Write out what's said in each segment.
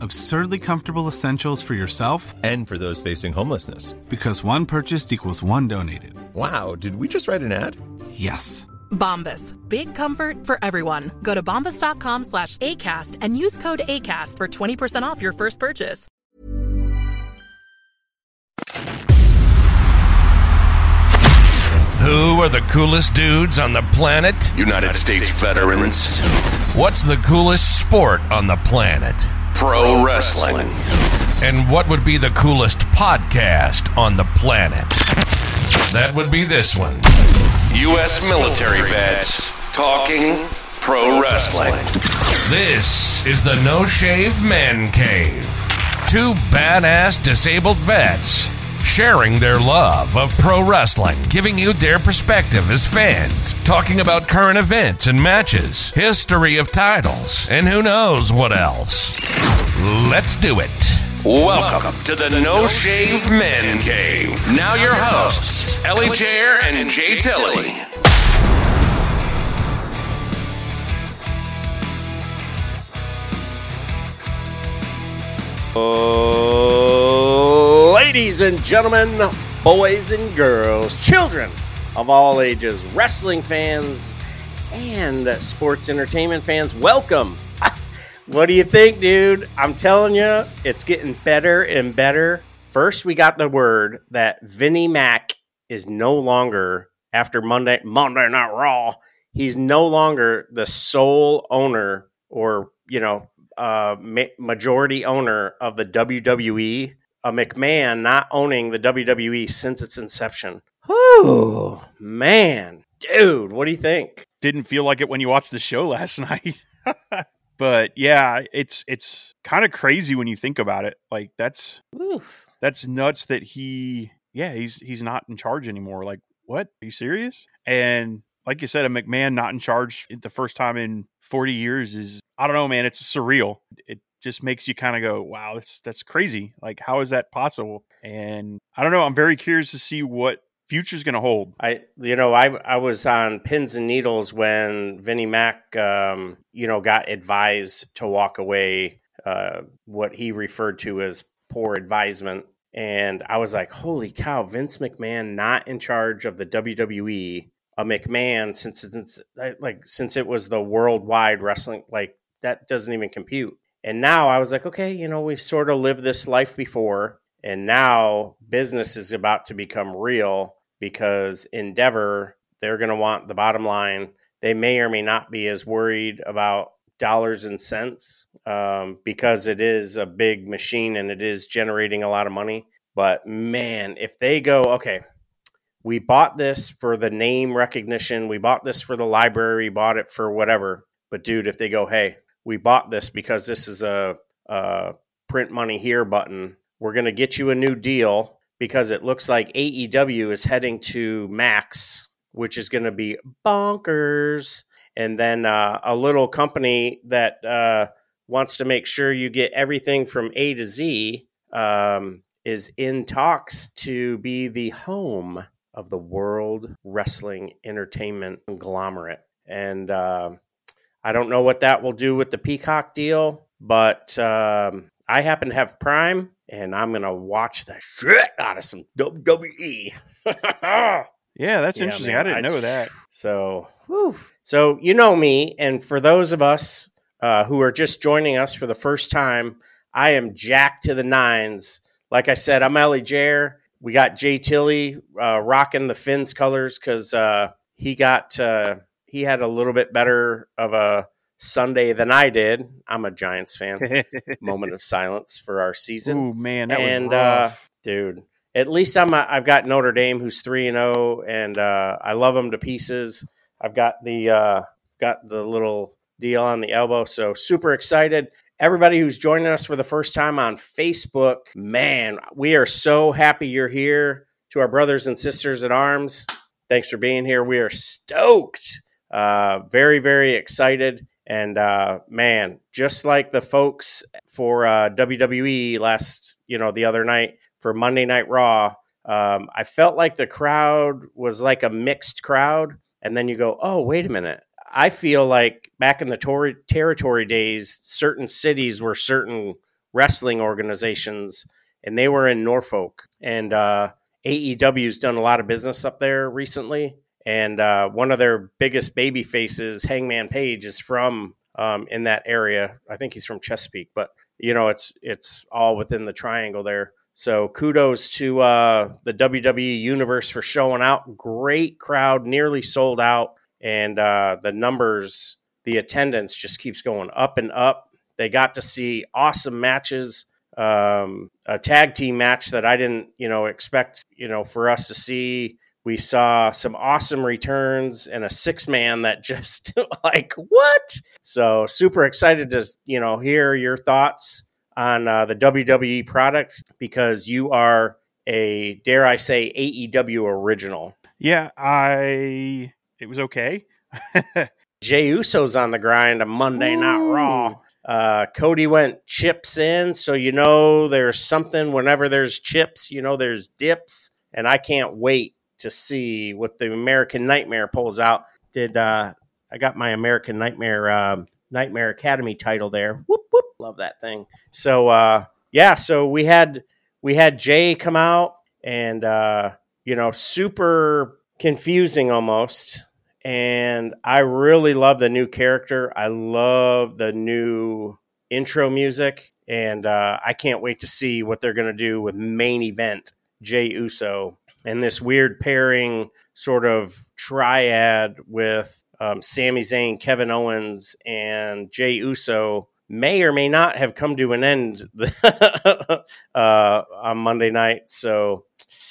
Absurdly comfortable essentials for yourself And for those facing homelessness. because one purchased equals one donated. Wow, did we just write an ad? Yes. Bombas. Big comfort for everyone. Go to bombas.com slash ACAST and use code ACAST for 20% off your first purchase. Who are the coolest dudes on the planet? United States veterans, What's the coolest sport on the planet? Pro wrestling, And what would be the coolest podcast on the planet? That would be this one. U.S. military vets, talking pro wrestling. This is the No Shave Man Cave. Two badass disabled vets sharing their love of pro wrestling, giving you their perspective as fans, talking about current events and matches, history of titles, and who knows what else. Let's do it. Welcome to the No Shave Men Cave. Now your hosts, Ellie Jair and Jay Tilley. Oh. Ladies and gentlemen, boys and girls, children of all ages, wrestling fans, and sports entertainment fans, welcome. what do you think, dude? I'm telling you, it's getting better and better. First, we got the word that Vinnie Mac is no longer after Monday Monday Night Raw. He's no longer the sole owner or you know uh, ma- majority owner of the WWE. A McMahon not owning the WWE since its inception. Oh man, dude, what do you think? didn't feel like it when you watched the show last night. but yeah, it's it's kind of crazy when you think about it. Like that's Oof. that's nuts that he yeah, he's he's not in charge anymore. Like, what? Are you serious? And like you said, a McMahon not in charge the first time in 40 years is I don't know, man, it's surreal. It just makes you kind of go, wow, that's that's crazy. Like how is that possible? And I don't know, I'm very curious to see what future's going to hold. I you know I I was on pins and needles when Vinnie Mac um, you know got advised to walk away uh, what he referred to as poor advisement and I was like holy cow Vince McMahon not in charge of the WWE a McMahon since since like since it was the worldwide wrestling like that doesn't even compute and now I was like okay you know we've sort of lived this life before and now business is about to become real because Endeavor, they're going to want the bottom line. They may or may not be as worried about dollars and cents um, because it is a big machine and it is generating a lot of money. But man, if they go, okay, we bought this for the name recognition, we bought this for the library, bought it for whatever. But dude, if they go, hey, we bought this because this is a, a print money here button, we're going to get you a new deal because it looks like AEW is heading to Max, which is going to be bonkers. And then uh, a little company that uh, wants to make sure you get everything from A to Z um, is in talks to be the home of the World Wrestling Entertainment conglomerate. And uh, I don't know what that will do with the Peacock deal, but um, I happen to have Prime, and I'm gonna watch the shit out of some WWE. Yeah, that's Yeah, interesting. man, I didn't know that. So, whew. so you know me, and for those of us uh, who are just joining us for the first time, I am Jack to the nines. Like I said, I'm Ellie Jair. We got Jay Tilly uh, rocking the Fins colors because uh, he got uh, he had a little bit better of a Sunday than I did. I'm a Giants fan. Moment of silence for our season Ooh, man, that and uh, dude, at least I'm a, I've got Notre Dame who's three and zero, and uh, I love them to pieces. I've got the uh, got the little deal on the elbow, so super excited. Everybody who's joining us for the first time on Facebook, man, we are so happy you're here. To our brothers and sisters at arms, thanks for being here. We are stoked, uh, very very excited. And uh, man, just like the folks for uh, WWE last, you know, the other night for Monday Night Raw, um, I felt like the crowd was like a mixed crowd. And then you go, oh, wait a minute. I feel like back in the tor- territory days, certain cities were certain wrestling organizations, and they were in Norfolk. And uh, AEW's done a lot of business up there recently and uh, one of their biggest baby faces, Hangman Page, is from um, in that area. I think he's from Chesapeake, but you know it's it's all within the triangle there. So kudos to uh, the WWE universe for showing out. Great crowd, nearly sold out, and uh, the numbers, the attendance just keeps going up and up. They got to see awesome matches. Um, a tag team match that I didn't, you know, expect, you know, for us to see we saw some awesome returns and a six man that just like what? So super excited to you know hear your thoughts on uh, the wwe product because you are a dare i say aew original. Yeah, I it was okay. Jey Uso's on the grind on monday night raw. Uh, cody went chips in so you know there's something whenever there's chips you know there's dips and i can't wait to see what the American Nightmare pulls out. Did uh, I got my American Nightmare uh, Nightmare Academy title there? Whoop whoop, love that thing. So uh, yeah, so we had we had Jay come out and uh, you know super confusing almost. And I really love the new character. I love the new intro music, and uh, I can't wait to see what they're going to do with main event Jey Uso and this weird pairing sort of triad with um, Sami Zayn, Kevin Owens, and Jey Uso may or may not have come to an end uh, on Monday night. So,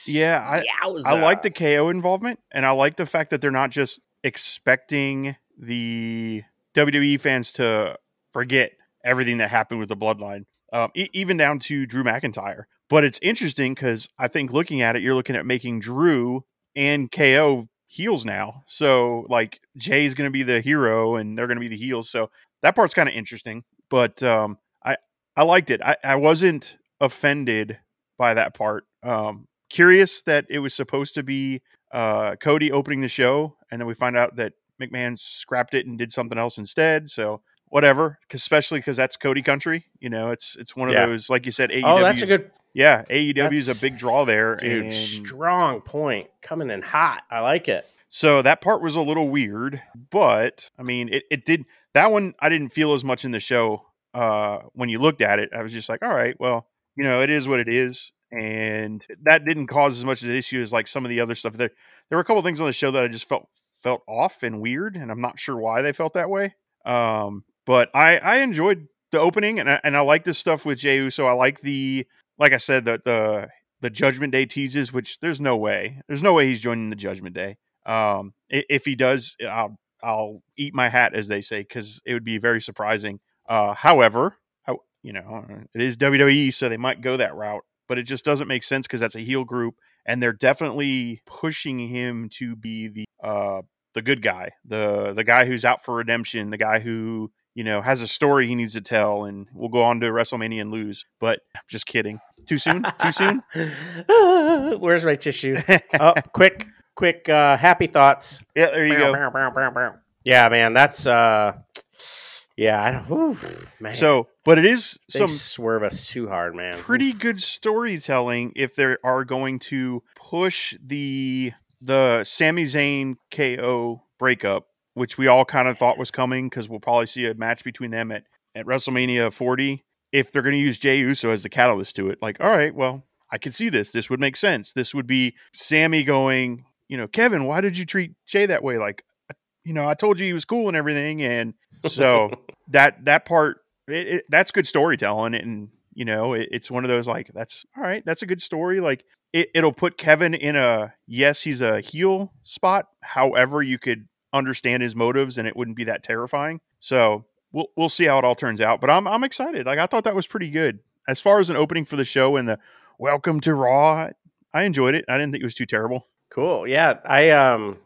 Yeah, I I like the KO involvement, and I like the fact that they're not just expecting the WWE fans to forget everything that happened with the Bloodline, um, e- even down to Drew McIntyre. But it's interesting because I think looking at it, you're looking at making Drew and KO heels now. So like Jay's going to be the hero, and they're going to be the heels. So that part's kind of interesting. But um, I I liked it. I, I wasn't offended by that part. Um, curious that it was supposed to be uh, Cody opening the show, and then we find out that McMahon scrapped it and did something else instead. So whatever, 'cause- especially because that's Cody country. You know, it's it's one of Yeah. those like you said. AEW, Oh, that's a good yeah. AEW is a big draw there, dude. and Strong point, coming in hot. I like it. so that part was a little weird. But I mean, it it did that one. I didn't feel as much in the show uh, when you looked at it. I was just like, all right, well, you know, it is what it is. And that didn't cause as much of an issue as like some of the other stuff. There, there were a couple things on the show that I just felt felt off and weird, and I'm not sure why they felt that way. Um, but I I enjoyed the opening, and I, and I like this stuff with Jey Uso. I like the like I said the the the Judgment Day teases, which there's no way, there's no way he's joining the Judgment Day. Um, if he does, I'll I'll eat my hat, as they say, because it would be very surprising. Uh, however, I, you know, it is WWE, so they might go that route, but it just doesn't make sense because that's a heel group, and they're definitely pushing him to be the uh the good guy, the the guy who's out for redemption, the guy who you know has a story he needs to tell, and will go on to WrestleMania and lose. But I'm just kidding. Too soon. Too soon. Where's my tissue? oh, quick, quick, uh, happy thoughts. Yeah, there you go. Yeah, man, that's uh Yeah, I don't, whew, man. So, but it is they some swerve us too hard, man. pretty Oof. good storytelling if they are going to push the the Sami Zayn KO breakup, which we all kind of thought was coming because we'll probably see a match between them at at WrestleMania 40. If they're going to use Jey Uso as the catalyst to it, like, all right, well, I can see this. This would make sense. This would be Sami going, you know, Kevin, why did you treat Jay that way? Like, you know, I told you he was cool and everything, and so that that part it, it, that's good storytelling, and you know, it, it's one of those like that's all right. That's a good story. Like it, it'll put Kevin in a yes, he's a heel spot. However, you could understand his motives, and it wouldn't be that terrifying. So we'll we'll see how it all turns out. But I'm I'm excited. Like I thought that was pretty good as far as an opening for the show and the welcome to Raw. I enjoyed it. I didn't think it was too terrible. Cool. Yeah, I um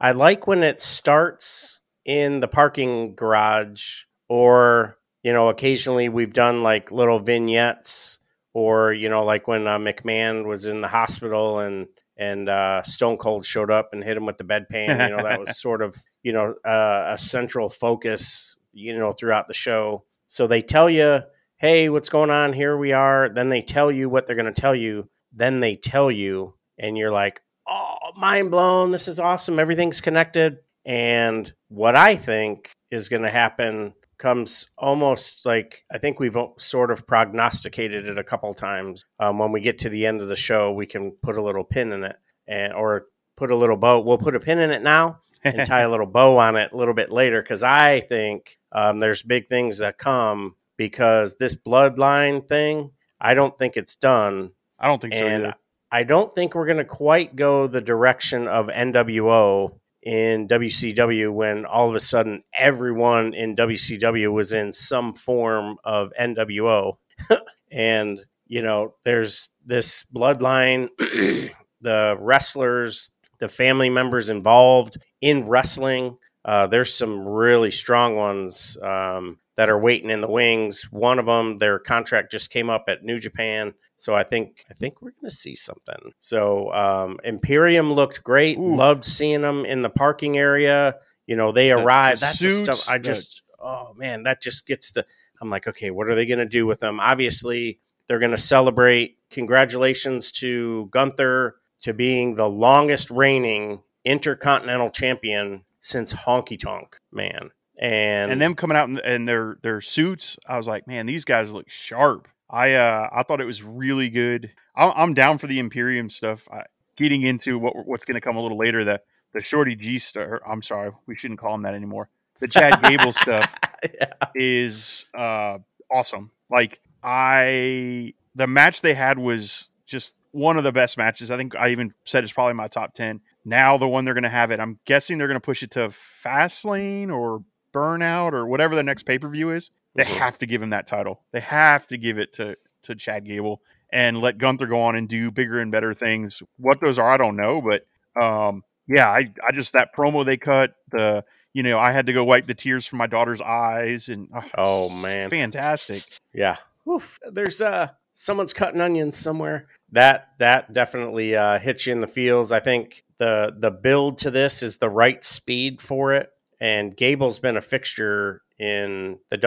I like when it starts in the parking garage or you know occasionally we've done like little vignettes or you know like when uh, McMahon was in the hospital and and uh, Stone Cold showed up and hit him with the bedpan. You know that was sort of you know uh, a central focus you know throughout the show. So they tell you, hey, what's going on? Here we are. Then they tell you what they're going to tell you. Then they tell you, and you're like, oh, mind blown. This is awesome. Everything's connected. And what I think is going to happen comes almost like I think we've sort of prognosticated it a couple times. Um, when we get to the end of the show, we can put a little pin in it and or put a little bow. We'll put a pin in it now and tie a little bow on it a little bit later because I think um, there's big things that come because this bloodline thing. I don't think it's done. I don't think so. Either. I don't think we're going to quite go the direction of NWO in WCW when all of a sudden everyone in WCW was in some form of NWO. and, you know, there's this bloodline, the wrestlers, the family members involved in wrestling. Uh, there's some really strong ones um, that are waiting in the wings. One of them, their contract just came up at New Japan. So I think I think we're going to see something. So um, Imperium looked great. Oof. Loved seeing them in the parking area. You know, they The- arrived. the That's the stuff. I just oh man, that just gets the. I'm like, okay, what are they going to do with them? Obviously, they're going to celebrate. Congratulations to Gunther to being the longest reigning intercontinental champion since Honky Tonk Man. And and them coming out in, in their their suits, I was like, man, these guys look sharp. I uh I thought it was really good. I'm, I'm down for the Imperium stuff. I, getting into what what's going to come a little later, the the Shorty G star. I'm sorry, we shouldn't call him that anymore. The Chad Gable stuff yeah. is uh awesome. Like I the match they had was just one of the best matches. I think I even said it's probably my top 10. Now the one they're going to have it. I'm guessing they're going to push it to Fastlane or Burnout or whatever the next pay-per-view is. They Mhm. have to give him that title. They have to give it to to Chad Gable and let Gunther go on and do bigger and better things. What those are, I don't know, but um yeah, I I just that promo they cut, the you know, I had to go wipe the tears from my daughter's eyes and Oh, man. fantastic. Yeah. Oof. There's uh someone's cutting onions somewhere. That that definitely uh hits you in the feels. I think the the build to this is the right speed for it. And Gable's been a fixture in the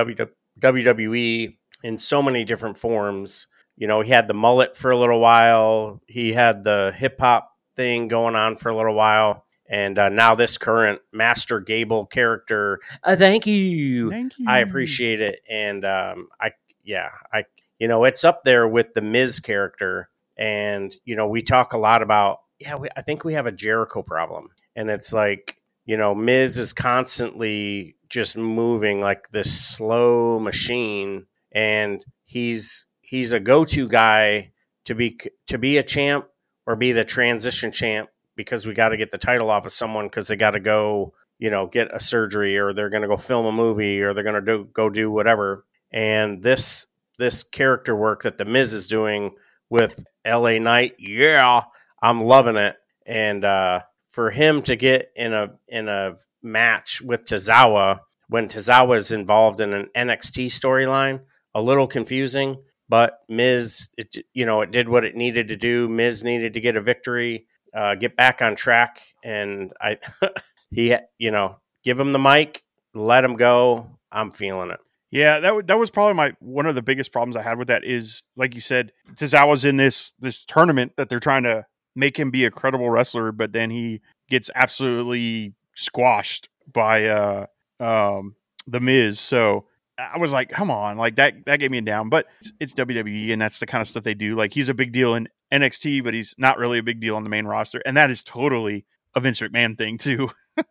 WWE in so many different forms. You know, he had the mullet for a little while. He had the hip hop thing going on for a little while. And uh, now this current Master Gable character, uh, thank you. Thank you. I appreciate it, and um, I yeah, I you know it's up there with the Miz character, and you know we talk a lot about yeah, we, I think we have a Jericho problem, and it's like you know Miz is constantly just moving like this slow machine, and he's he's a go to guy to be to be a champ or be the transition champ because we got to get the title off of someone because they got to go you know, get a surgery or they're going to go film a movie or they're going to do go do whatever. And this this character work that the Miz is doing with LA Knight, yeah, I'm loving it. And uh, for him to get in a in a match with Tozawa when Tozawa is involved in an NXT storyline, a little confusing. But Miz, it, you know, it did what it needed to do. Miz needed to get a victory, uh, get back on track, and I he you know give him the mic let him go I'm feeling it. Yeah, that w- that was probably my one of the biggest problems I had with that is like you said, Tozawa's in this this tournament that they're trying to make him be a credible wrestler, but then he gets absolutely squashed by uh um the Miz. So I was like, come on, like that that gave me a down. But it's, it's WWE and that's the kind of stuff they do. Like he's a big deal in NXT, but he's not really a big deal on the main roster, and that is totally a Vince McMahon thing too.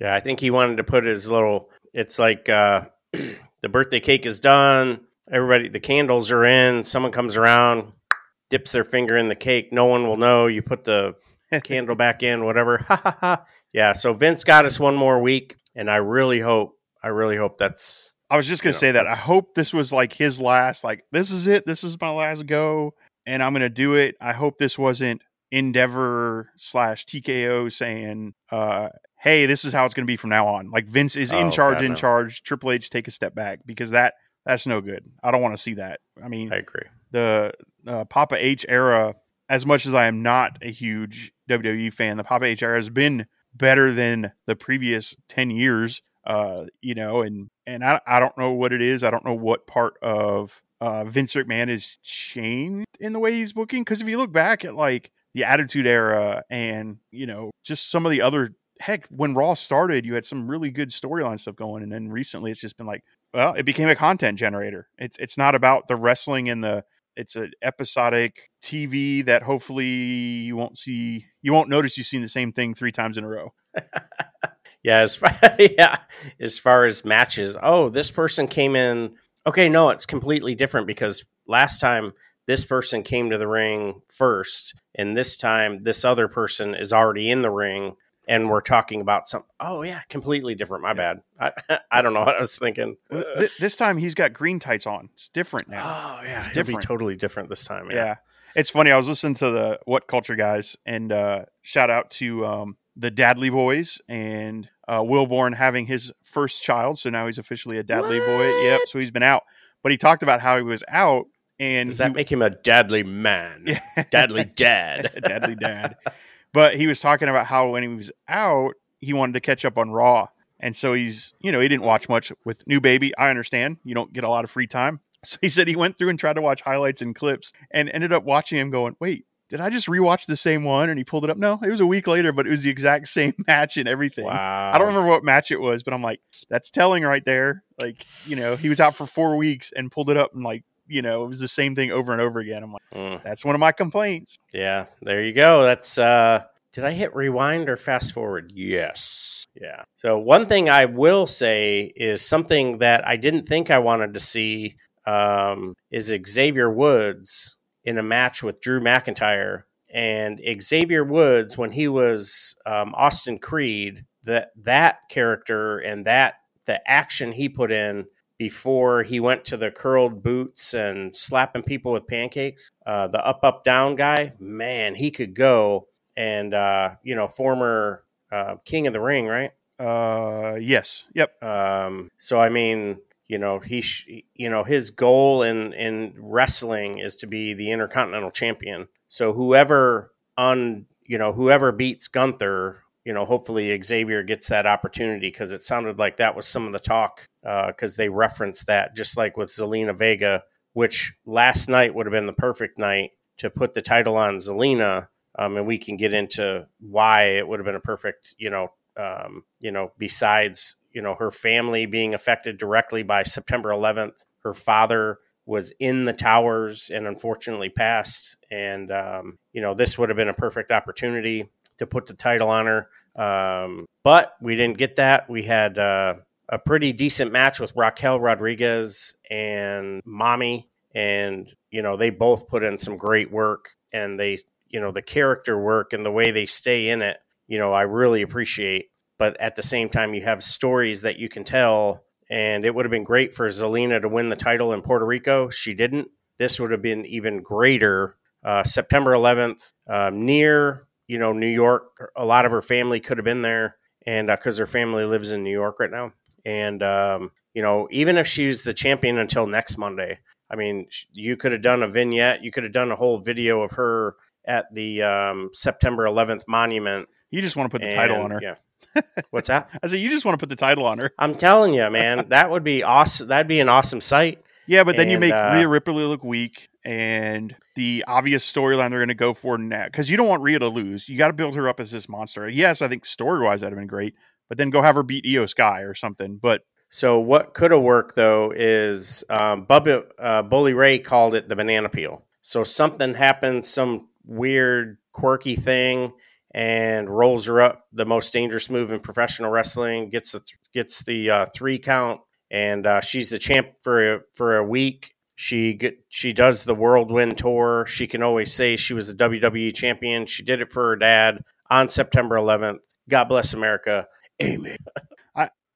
Yeah, I think he wanted to put his little. It's like uh, the birthday cake is done. Everybody, the candles are in. Someone comes around, dips their finger in the cake. No one will know. You put the candle back in, whatever. Ha ha ha. Yeah. So Vince got us one more week, and I really hope. I really hope that's. I was just gonna You know, say that. I hope this was like his last. Like this is it. This is my last go, and I'm gonna do it. I hope this wasn't Endeavor slash TKO saying, uh, "Hey, this is how it's gonna be from now on." Like Vince is in Oh, charge, God, in no. charge. Triple H take a step back because that that's no good. I don't want to see that. I mean, I agree. the uh, Papa H era, as much as I am not a huge WWE fan, the Papa H era has been better than the previous 10 years. Uh, you know, and and I, I don't know what it is. I don't know what part of uh, Vince McMahon has changed in the way he's booking. Because if you look back at like the Attitude Era and you know just some of the other heck, when Raw started, you had some really good storyline stuff going, and then recently it's just been like, well, it became a content generator. It's it's not about the wrestling and the it's an episodic TV that hopefully you won't see you won't notice you've seen the same thing three times in a row. Yeah, as far, yeah, as far as matches. Oh, this person came in. Okay, no, it's completely different because last time this person came to the ring first, and this time this other person is already in the ring, and we're talking about some. Oh yeah, completely different. My bad. I I don't know what I was thinking. Th- th- this time he's got green tights on. It's different now. Oh yeah, It's different. totally different this time. yeah. Yeah. It's funny. I was listening to the What Culture guys, and uh, shout out to um, the Dadley boys and uh, Wilborn having his first child. So now he's officially a Dadley boy. Yep. So he's been out, but he talked about how he was out, and Does that he- make him a deadly man? Yeah. Deadly dad. Deadly dad. But he was talking about how when he was out, he wanted to catch up on Raw. And so he's, you know, he didn't watch much with New Baby. I understand. You don't get a lot of free time. So he said he went through and tried to watch highlights and clips and ended up watching him going, wait, did I just rewatch the same one? And he pulled it up. No, it was a week later, but it was the exact same match and everything. Wow. I don't remember what match it was, but I'm like, that's telling right there. Like, you know, he was out for four weeks and pulled it up and like, you know, it was the same thing over and over again. I'm like, Mm. that's one of my complaints. Yeah, there you go. That's uh did I hit rewind or fast forward? Yes. Yeah. So one thing I will say is something that I didn't think I wanted to see um, is Xavier Woods in a match with Drew McIntyre. And Xavier Woods, when he was um, Austin Creed, that that character and that the action he put in before he went to the curled boots and slapping people with pancakes. Uh, the up, up, down guy, man, he could go. And, uh, you know, former uh, King of the Ring, right? Uh, yes. Yep. Um, so, I mean, you know, he, sh- you know, his goal in, in wrestling is to be the Intercontinental Champion. So whoever on, you know, whoever beats Gunther, you know, hopefully Xavier gets that opportunity because it sounded like that was some of the talk because they referenced that just like with Zelina Vega, which last night would have been the perfect night to put the title on Zelina. Um, and we can get into why it would have been a perfect, you know, um, you know, besides, you know, her family being affected directly by September 11th, her father was in the towers and unfortunately passed. And, um, you know, this would have been a perfect opportunity to put the title on her. Um, but we didn't get that. We had uh, a pretty decent match with Raquel Rodriguez and Mommy. And, you know, they both put in some great work and they, you know, the character work and the way they stay in it, you know, I really appreciate. But at the same time, you have stories that you can tell. And it would have been great for Zelina to win the title in Puerto Rico. She didn't. This would have been even greater. Uh, September 11th, um, near you know New York. A lot of her family could have been there, and because her family lives in New York right now, and um, you know even if she's the champion until next Monday, I mean you could have done a vignette, you could have done a whole video of her at the um, September 11th monument. You just want to put the title on her. Yeah. What's that? I said, you just want to put the title on her. I'm telling you, man, that would be awesome. That'd be an awesome sight. Yeah, but then you make uh, Rhea Ripley look weak, and the obvious storyline they're going to go for now because you don't want Rhea to lose. You got to build her up as this monster. Yes, I think story wise that'd have been great, but then go have her beat Iyo Sky or something. But So what could have worked though is um, Bubba uh, Bully Ray called it the banana peel. So something happens, some weird quirky thing, and rolls her up the most dangerous move in professional wrestling. Gets the gets the uh, three count, and uh, she's the champ for a, for a week. She get, she does the whirlwind tour. She can always say she was the WWE champion. She did it for her dad on September 11th. God bless America. Amen.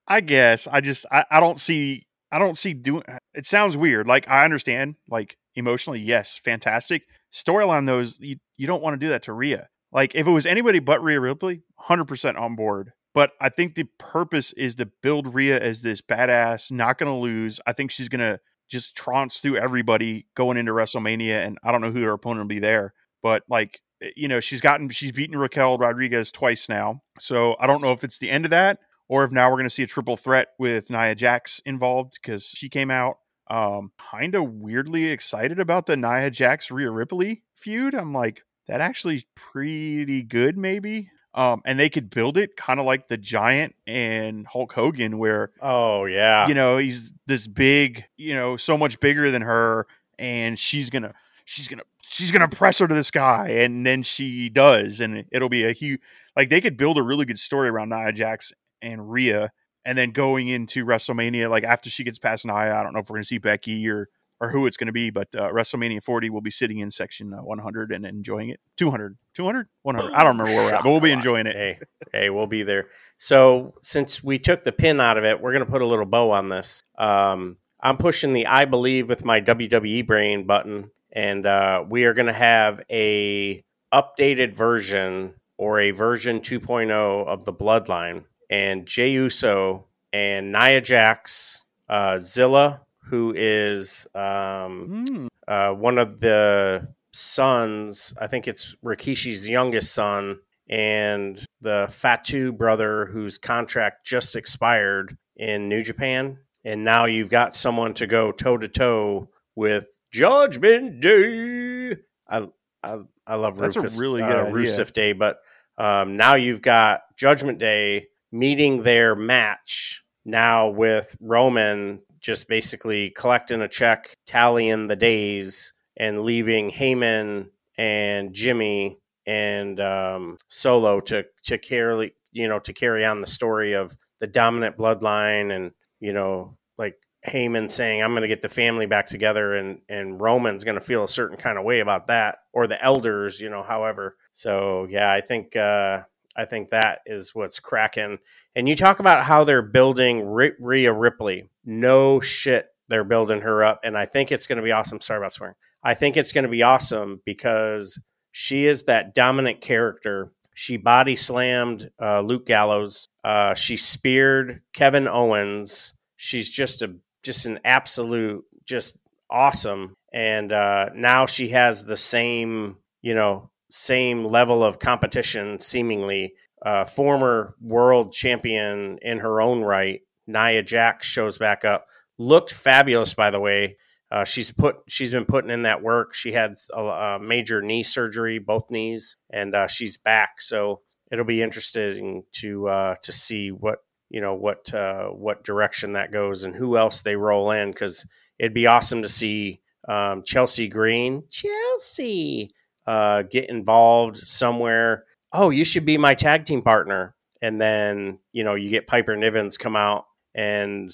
I guess I just I, I don't see I don't see doing. It sounds weird. Like I understand, like emotionally, yes, fantastic storyline. Those you you don't want to do that to Rhea. Like if it was anybody but Rhea Ripley, hundred percent on board. But I think the purpose is to build Rhea as this badass, not going to lose. I think she's going to just trounce through everybody going into WrestleMania, and I don't know who her opponent will be there. But like you know, she's gotten she's beaten Raquel Rodriguez twice now, so I don't know if it's the end of that or if now we're going to see a triple threat with Nia Jax involved because she came out. Um, kind of weirdly excited about the Nia Jax Rhea Ripley feud. I'm like, that actually pretty good, maybe. Um, and they could build it kind of like the Giant and Hulk Hogan, where Oh yeah. you know he's this big, you know, so much bigger than her, and she's gonna, she's gonna, she's gonna press her to the sky, and then she does, and it'll be a huge. Like they could build a really good story around Nia Jax and Rhea, and then going into WrestleMania, like after she gets past Nia, I don't know if we're gonna see Becky or or who it's going to be, but uh, WrestleMania 40 will be sitting in section uh, 100 and enjoying it. 200, 200, 100. I don't remember where we're at, but we'll be enjoying it. Hey, hey, we'll be there. So since we took the pin out of it, we're gonna put a little bow on this. Um, I'm pushing the I believe with my WWE brain button, and uh, we are gonna have a updated version or a version 2.0 of the Bloodline, and Jey Uso and Nia Jax, uh, Zilla, who is um, Hmm. uh, one of the sons. I think it's Rikishi's youngest son, and the Fatu brother whose contract just expired in New Japan. And now you've got someone to go toe to toe with Judgment Day. I I, I love That's a Rufus, really good uh, idea. Rusev Day, but um, now you've got Judgment Day meeting their match now with Roman just basically collecting a check, tallying the days, and leaving Heyman and Jimmy and um, Solo to to carry you know to carry on the story of the dominant bloodline and you know like Heyman saying I'm going to get the family back together and and Roman's going to feel a certain kind of way about that or the elders you know however. So yeah I think uh, I think that is what's cracking and you talk about how they're building Rhea Rhea Ripley no shit they're building her up and I think it's going to be awesome sorry about swearing I think it's going to be awesome because she is that dominant character. She body slammed uh, Luke Gallows. Uh, she speared Kevin Owens. She's just a just an absolute just awesome. And uh, now she has the same you know same level of competition seemingly. Uh, former world champion in her own right, Nia Jax shows back up. Looked fabulous, by the way. Uh, she's put she's been putting in that work. She had a, a major knee surgery, both knees, and uh, she's back. So it'll be interesting to uh, to see what you know what uh, what direction that goes and who else they roll in because it'd be awesome to see um, Chelsea Green, Chelsea, uh, get involved somewhere. Oh, you should be my tag team partner, and then you know you get Piper Nivens come out and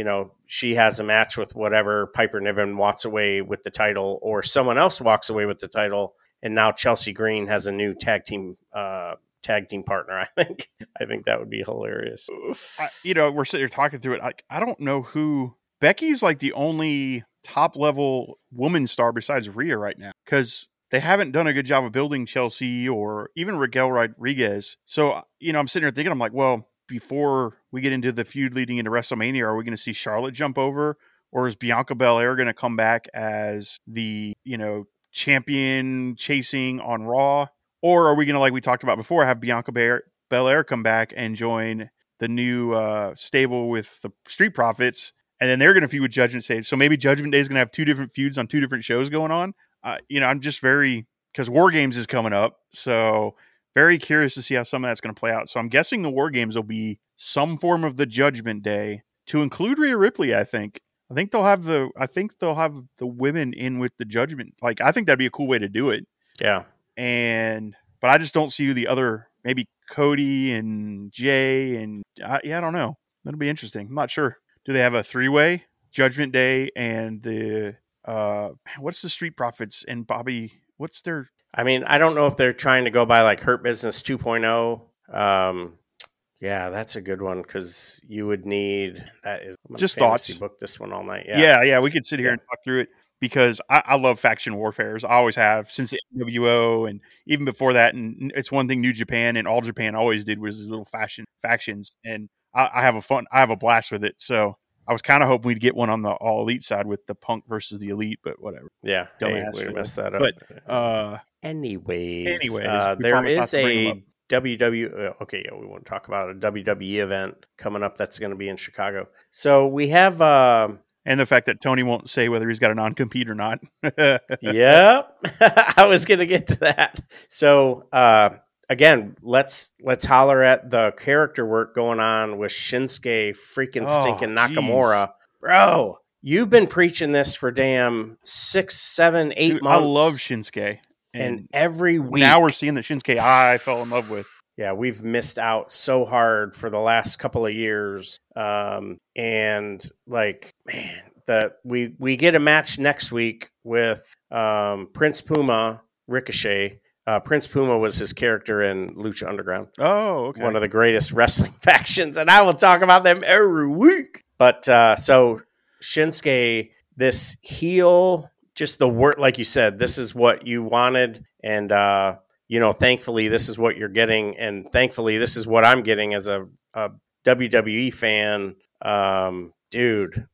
you know, she has a match with whatever Piper Niven walks away with the title, or someone else walks away with the title, and now Chelsea Green has a new tag team uh, tag team partner. I think I think that would be hilarious. I, you know, we're sitting here talking through it. I, I don't know who Becky's like the only top level woman star besides Rhea right now because they haven't done a good job of building Chelsea or even Raquel Rodriguez. So, you know, I'm sitting here thinking, I'm like, well, before we get into the feud leading into WrestleMania, are we going to see Charlotte jump over? Or is Bianca Belair going to come back as the, you know, champion chasing on Raw? Or are we going to, like we talked about before, have Bianca Belair, Belair come back and join the new uh, stable with the Street Profits, and then they're going to feud with Judgment Day. So maybe Judgment Day is going to have two different feuds on two different shows going on. Uh, you know, I'm just very because War Games is coming up, so very curious to see how some of that's going to play out. So I'm guessing the War Games will be some form of the Judgment Day to include Rhea Ripley. I think. I think they'll have the. I think they'll have the women in with the Judgment. Like I think that'd be a cool way to do it. Yeah. And but I just don't see the other maybe Cody and Jay and uh, yeah, I don't know. That'll be interesting. I'm not sure. Do they have a three way Judgment Day and the uh what's the Street Profits and Bobby? What's their? I mean, I don't know if they're trying to go by like Hurt Business 2.0. Um, yeah, that's a good one because you would need that is Just thoughts. Book this one all night. Yeah, Yeah, yeah, we could sit here Yeah. and talk through it because I, I love faction warfares. I always have since the NWO and even before that. And it's one thing New Japan and All Japan always did was these little fashion factions, and I, I have a fun, I have a blast with it. So I was kind of hoping we'd get one on the All Elite side with the Punk versus the Elite, but whatever. yeah. Dumbass Hey, for we messed that up. But uh, anyways, Anyways, uh, we there promise not is to bring 'em a WW. uh, Okay, yeah, we want to talk about a WWE event coming up that's going to be in Chicago. So we have. um and the fact that Tony won't say whether he's got a non compete or not. yep i was gonna get to that so uh again let's let's holler at the character work going on with shinsuke freaking Oh, stinking nakamura. bro you've been preaching this for damn six seven eight Dude, I love Shinsuke, and and every week now we're seeing the Shinsuke I fell in love with. yeah we've missed out so hard for the last couple of years. Um and like man the we we get a match next week with um prince puma ricochet uh, Prince Puma was his character in Lucha Underground, Oh, okay. one of the greatest wrestling factions, and I will talk about them every week. But uh, so Shinsuke, this heel, just the word, like you said, this is what you wanted, and uh, you know, thankfully, this is what you're getting, and thankfully, this is what I'm getting as a, a WWE fan, um, dude.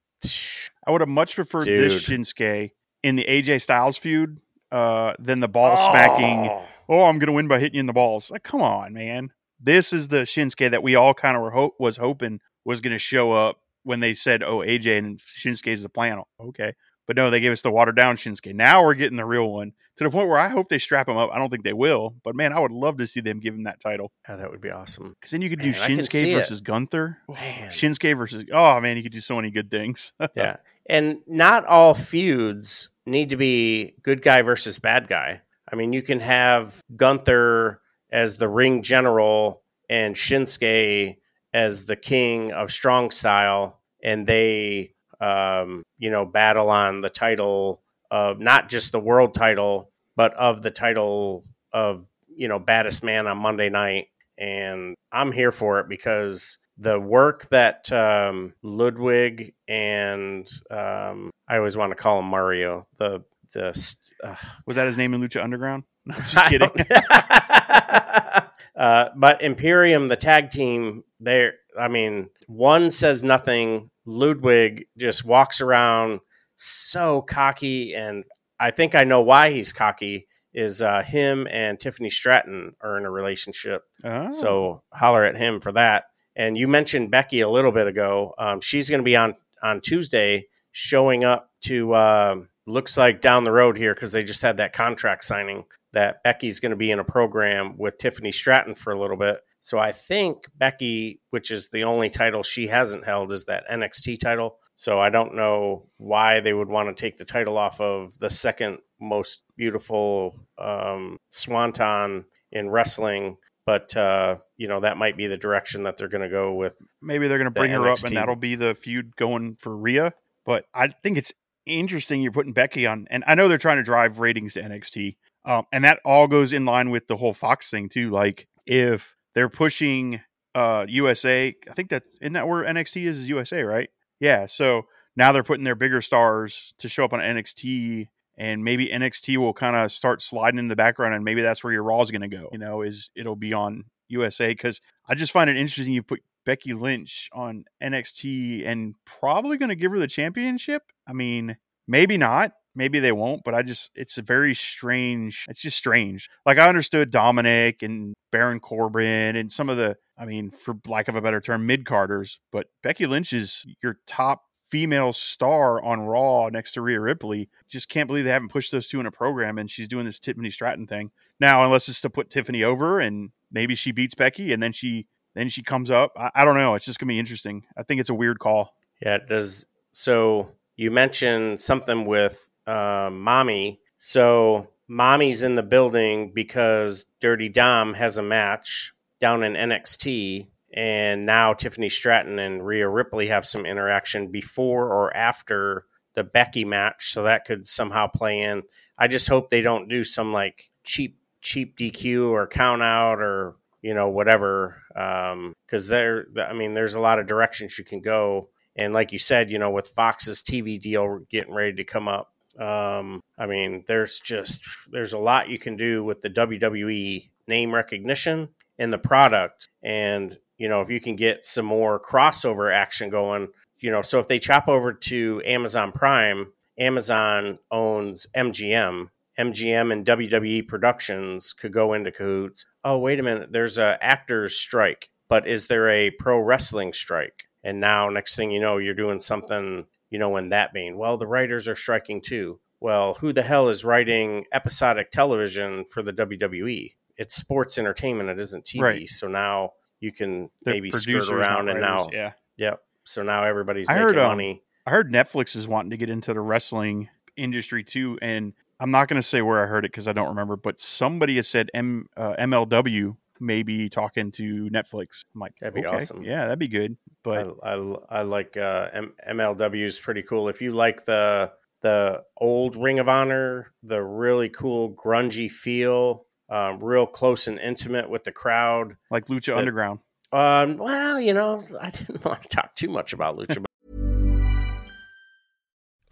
I would have much preferred this Shinsuke in the AJ Styles feud uh, than the ball smacking. Oh. Oh, I'm going to win by hitting you in the balls. Like, come on, man. This is the Shinsuke that we all kind of were ho- was hoping was going to show up when they said, "Oh, AJ and Shinsuke is the plan." Okay, but no, they gave us the watered down Shinsuke. Now we're getting the real one to the point where I hope they strap him up. I don't think they will, but man, I would love to see them give him that title Yeah, that would be awesome. because then you could do Man, see Shinsuke it. versus Gunther, Man. Shinsuke versus. Oh man, you could do so many good things. yeah. And not all feuds need to be good guy versus bad guy. I mean, you can have Gunther as the ring general and Shinsuke as the king of strong style, and they, um, you know, battle on the title of not just the world title, but of the title of, you know, baddest man on Monday night. And I'm here for it because the work that um, Ludwig and um, I always want to call him Mario. The the uh, was that his name in Lucha Underground? No, just I kidding. uh, but Imperium, the tag team, there. I mean, one says nothing. Ludwig just walks around so cocky, and I think I know why he's cocky. Is uh, him and Tiffany Stratton are in a relationship. Oh. So holler at him for that. And you mentioned Becky a little bit ago. Um, she's going to be on on Tuesday, showing up to um looks like down the road here because they just had that contract signing that Becky's going to be in a program with Tiffany Stratton for a little bit. So I think Becky, which is the only title she hasn't held, is that NXT title. So I don't know why they would want to take the title off of the second most beautiful um, swanton in wrestling. But uh, you know that might be the direction that they're going to go with. maybe they're going to bring her up and that'll be the feud going for Rhea. But I think it's interesting you're putting Becky on, and I know they're trying to drive ratings to NXT, um, and that all goes in line with the whole Fox thing too. Like if they're pushing uh, USA, I think that isn't that where NXT is, is USA, right? Yeah. So now they're putting their bigger stars to show up on NXT. And maybe NXT will kind of start sliding in the background, and maybe that's where your Raw is going to go. You know, is it'll be on USA because I just find it interesting you put Becky Lynch on NXT and probably going to give her the championship. I mean, maybe not. maybe they won't, but I just it's a very strange. It's just strange. Like I understood Dominik and Baron Corbin and some of the, I mean, for lack of a better term, mid carders, but Becky Lynch is your top female star on Raw next to Rhea Ripley. Just can't believe they haven't pushed those two in a program, and she's doing this Tiffany Stratton thing now. Unless it's to put Tiffany over, and maybe she beats Becky, and then she then she comes up. I, I don't know. It's just gonna be interesting. I think it's a weird call. Yeah, it does. So you mentioned something with uh, mommy. So mommy's in the building because Dirty Dom has a match down in NXT, and now Tiffany Stratton and Rhea Ripley have some interaction before or after the Becky match, so that could somehow play in. I just hope they don't do some like cheap cheap DQ or count out or you know whatever because um, there I mean there's a lot of directions you can go and like you said you know with Fox's TV deal getting ready to come up um, I mean there's just there's a lot you can do with the WWE name recognition and the product and you know if you can get some more crossover action going you know so if they chop over to Amazon Prime Amazon owns MGM MGM and WWE Productions could go into cahoots. Oh, wait a minute, there's a actors strike, but is there a pro wrestling strike? And now, next thing you know, you're doing something, you know, in that vein. Well, the writers are striking too. Well, who the hell is writing episodic television for the WWE? It's sports entertainment. It isn't TV. Right. So now you can maybe skirt around and now, yeah, yep. So now everybody's I making heard, um, money. I heard Netflix is wanting to get into the wrestling industry too, and I'm not going to say where I heard it because I don't remember, but somebody has said M, uh, MLW maybe talking to Netflix. I'm like, that'd be okay, awesome. Yeah, that'd be good. But I, I, I like uh, M- MLW is pretty cool. If you like the the old Ring of Honor, the really cool grungy feel, um, real close and intimate with the crowd, like Lucha that, Underground. Um, well, you know, I didn't want to talk too much about Lucha.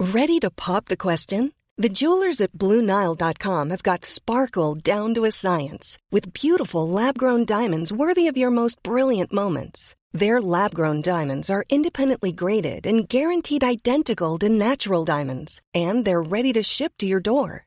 Ready to pop the question? The jewelers at BlueNile.com have got sparkle down to a science with beautiful lab grown diamonds worthy of your most brilliant moments. Their lab grown diamonds are independently graded and guaranteed identical to natural diamonds, and they're ready to ship to your door.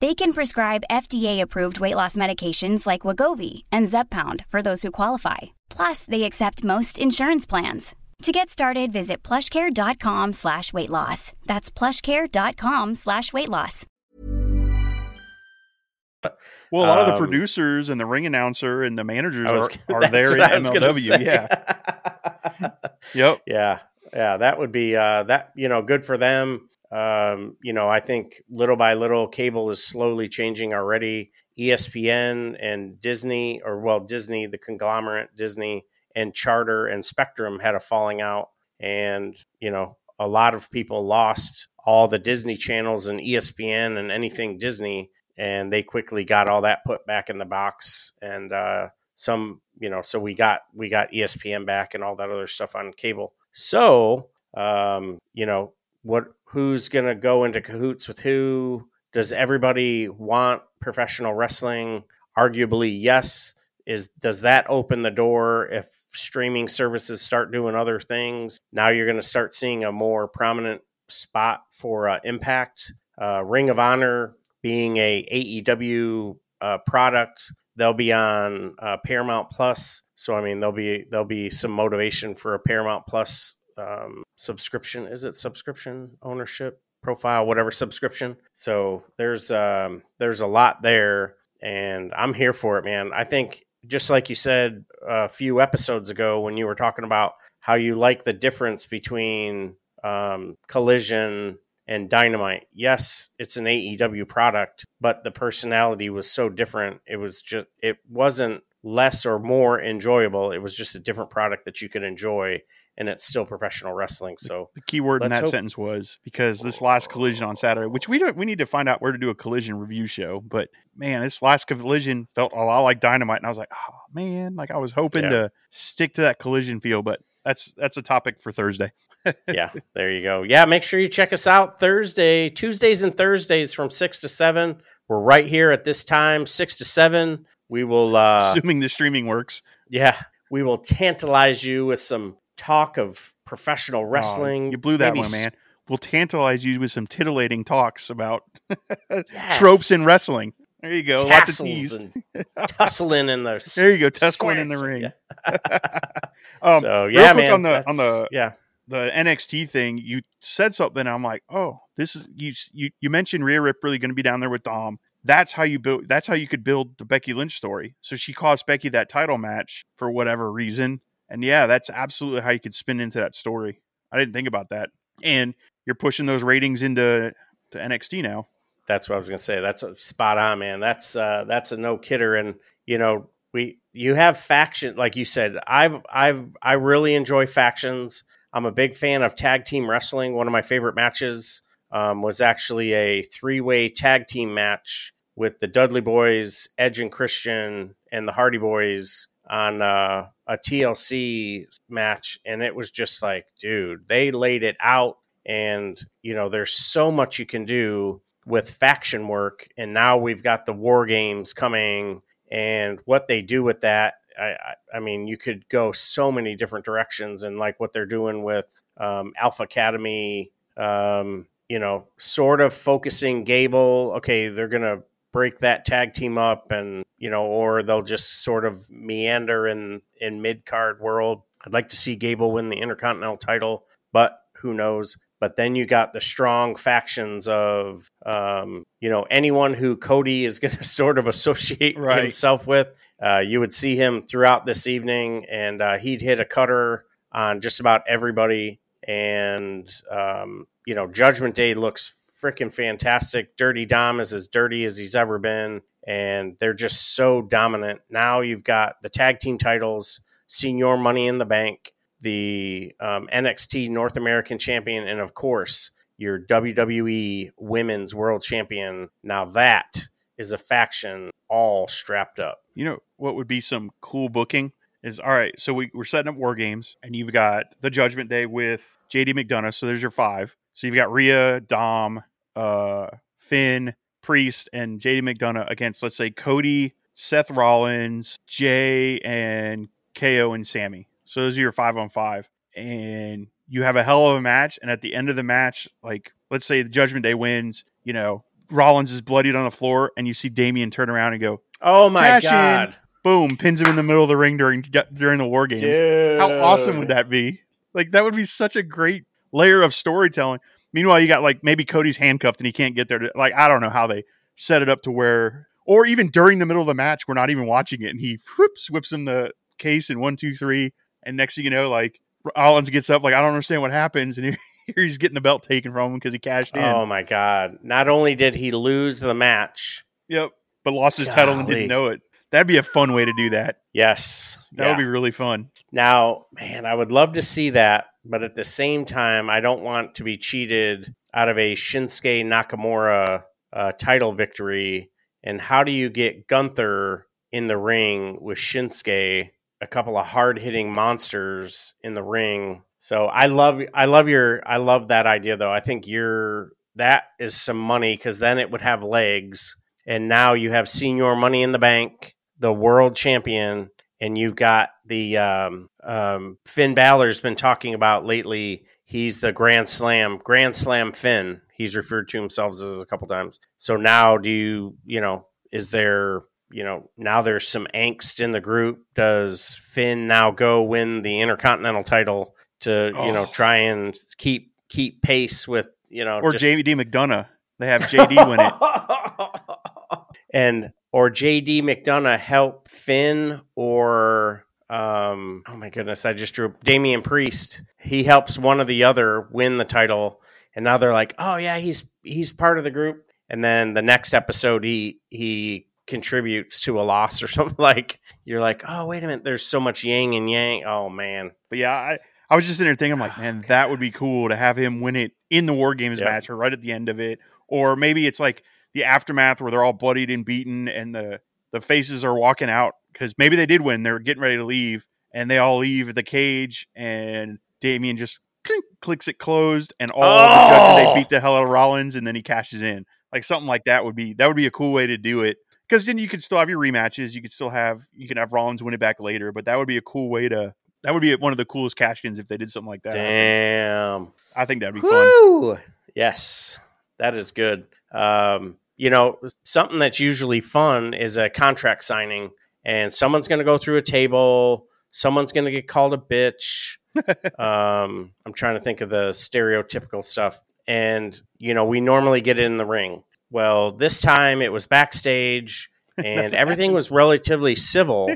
They can prescribe FDA-approved weight loss medications like Wegovy and Zepbound for those who qualify. Plus, they accept most insurance plans. To get started, visit plushcare.com slash weight loss. That's plushcare.com slash weight loss. Well, a lot um, of the um, producers and the ring announcer and the managers was, are, are there in MLW. Yeah. yep. Yeah. Yeah. That would be uh, that, you know, good for them. Um, you know, I think little by little cable is slowly changing already. ESPN and Disney, or well, Disney, the conglomerate Disney, and Charter and Spectrum had a falling out, and you know a lot of people lost all the Disney channels and ESPN and anything Disney, and they quickly got all that put back in the box, and uh, some you know so we got we got ESPN back and all that other stuff on cable. So um, you know what who's going to go into cahoots with who? Does everybody want professional wrestling? Arguably, yes is does that open the door if streaming services start doing other things now you're going to start seeing a more prominent spot for uh, impact uh, ring of honor being a aew uh, product they'll be on uh, paramount plus so i mean there'll be there'll be some motivation for a paramount plus um, subscription is it subscription ownership profile whatever subscription? So there's um, there's a lot there and I'm here for it, man. I think just like you said a few episodes ago when you were talking about how you like the difference between um, collision and dynamite. Yes it's an aew product but the personality was so different. It was just it wasn't less or more enjoyable. It was just a different product that you could enjoy and it's still professional wrestling. So the key word in that hope- sentence was because this last collision on Saturday, which we don't, we need to find out where to do a collision review show. But man, this last collision felt a lot like dynamite, and I was like, oh man, like I was hoping Yeah. to stick to that collision feel, but that's that's a topic for Thursday. yeah, there you go. Yeah, make sure you check us out Thursday, Tuesdays and Thursdays from six to seven. We're right here at this time, six to seven. We will, uh, Assuming the streaming works. yeah, we will tantalize you with some talk of professional wrestling. Oh, you blew that maybe one, man. We'll tantalize you with some titillating talks about Yes. tropes in wrestling. There you go. Lots of tassels tease. and tussling in the There you go. Tussling in the ring. Yeah. Um, so yeah, man. on the on the yeah. the NXT thing, you said something. I'm like, oh, this is you. You, you mentioned Rhea Ripley going to be down there with Dom. That's how you build. That's how you could build the Becky Lynch story. So she cost Becky that title match for whatever reason, and yeah, that's absolutely how you could spin into that story. I didn't think about that, and you're pushing those ratings into to NXT now. That's what I was gonna say. That's a spot on, man. That's uh, that's a no kidder, and you know we you have faction like you said. I've I've I really enjoy factions. I'm a big fan of tag team wrestling. One of my favorite matches um, was actually a three way tag team match with the Dudley Boys, Edge and Christian, and the Hardy Boys on uh, a TLC match, and it was just like, dude, they laid it out, and you know, there's so much you can do with faction work, and now we've got the war games coming, and what they do with that. I, I, mean, you could go so many different directions, and like what they're doing with um, Alpha Academy, um, you know, sort of focusing Gable. Okay, they're gonna break that tag team up, and you know, or they'll just sort of meander in in mid card world. I'd like to see Gable win the Intercontinental title, but who knows? But then you got the strong factions of, um, you know, anyone who Cody is going to sort of associate Right. himself with. Uh, you would see him throughout this evening, and uh, he'd hit a cutter on just about everybody. And um, you know, Judgment Day looks freaking fantastic. Dirty Dom is as dirty as he's ever been, and they're just so dominant. Now you've got the tag team titles, Senior Money in the Bank, the um, NXT North American Champion, and of course your WWE Women's World Champion. Now that is a faction all strapped up. You know what would be some cool booking is all right. So we, we're setting up war games, and you've got the Judgment Day with JD McDonagh. So there's your five. So you've got Rhea, Dom, uh, Finn, Priest, and JD McDonagh against let's say Cody, Seth Rollins, Jey, and KO and Sami. So those are your five on five, and you have a hell of a match. And at the end of the match, like let's say the Judgment Day wins, you know Rollins is bloodied on the floor, and you see Damian turn around and go, Oh my Cash in. god! boom, pins him in the middle of the ring during during the war games. How awesome would that be? Like that would be such a great layer of storytelling. Meanwhile, you got like maybe Cody's handcuffed and he can't get there. To, like I don't know how they set it up to where, or even during the middle of the match, we're not even watching it, and he whoops whips him the case in one, two, three, and next thing you know, like Rollins gets up, like I don't understand what happens, and here he's getting the belt taken from him because he cashed in. Oh my god! Not only did he lose the match, Yep, but lost his title and didn't know it. That'd be a fun way to do that. yes, That yeah. would be really fun. Now, man, I would love to see that, but at the same time, I don't want to be cheated out of a Shinsuke Nakamura uh, title victory. And how do you get Gunther in the ring with Shinsuke, a couple of hard hitting monsters in the ring? So I love, I love your, I love that idea though. I think you're that is some money because then it would have legs, and now you have senior money in the bank, the world champion, and you've got the um, um, Finn Balor's been talking about lately. He's the Grand Slam, Grand Slam Finn. He's referred to himself as a couple times. So now, do you, you know, is there, you know, now there's some angst in the group? Does Finn now go win the Intercontinental title to, you know, Oh. try and keep keep pace with, you know, Or just- JD McDonagh. They have JD win it. and or JD McDonagh help Finn or um oh my goodness, I just drew Damian Priest. He helps one or the other win the title and now they're like, "Oh yeah, he's he's part of the group." And then the next episode he he contributes to a loss or something like you're like, "Oh, wait a minute, there's so much yang and yang." Oh man. But yeah, I I was just in there thinking, I'm like, man, that would be cool to have him win it in the War Games Yep. match or right at the end of it, or maybe it's like the aftermath where they're all bloodied and beaten, and the the faces are walking out because maybe they did win. They're getting ready to leave, and they all leave the cage, and Damian just clink, clicks it closed, and all of the judges they Oh! beat the hell out of Rollins, and then he cashes in. Like something like that would be that would be a cool way to do it. Because then you could still have your rematches. You could still have you can have Rollins win it back later, but that would be a cool way to. That would be one of the coolest cash-ins if they did something like that. I think. Damn. I think that'd be fun. Yes, that is good. Um, you know, something that's usually fun is a contract signing, and someone's going to go through a table. Someone's going to get called a bitch. um, I'm trying to think of the stereotypical stuff. And, you know, we normally get it in the ring. Well, this time it was backstage, and everything was relatively civil.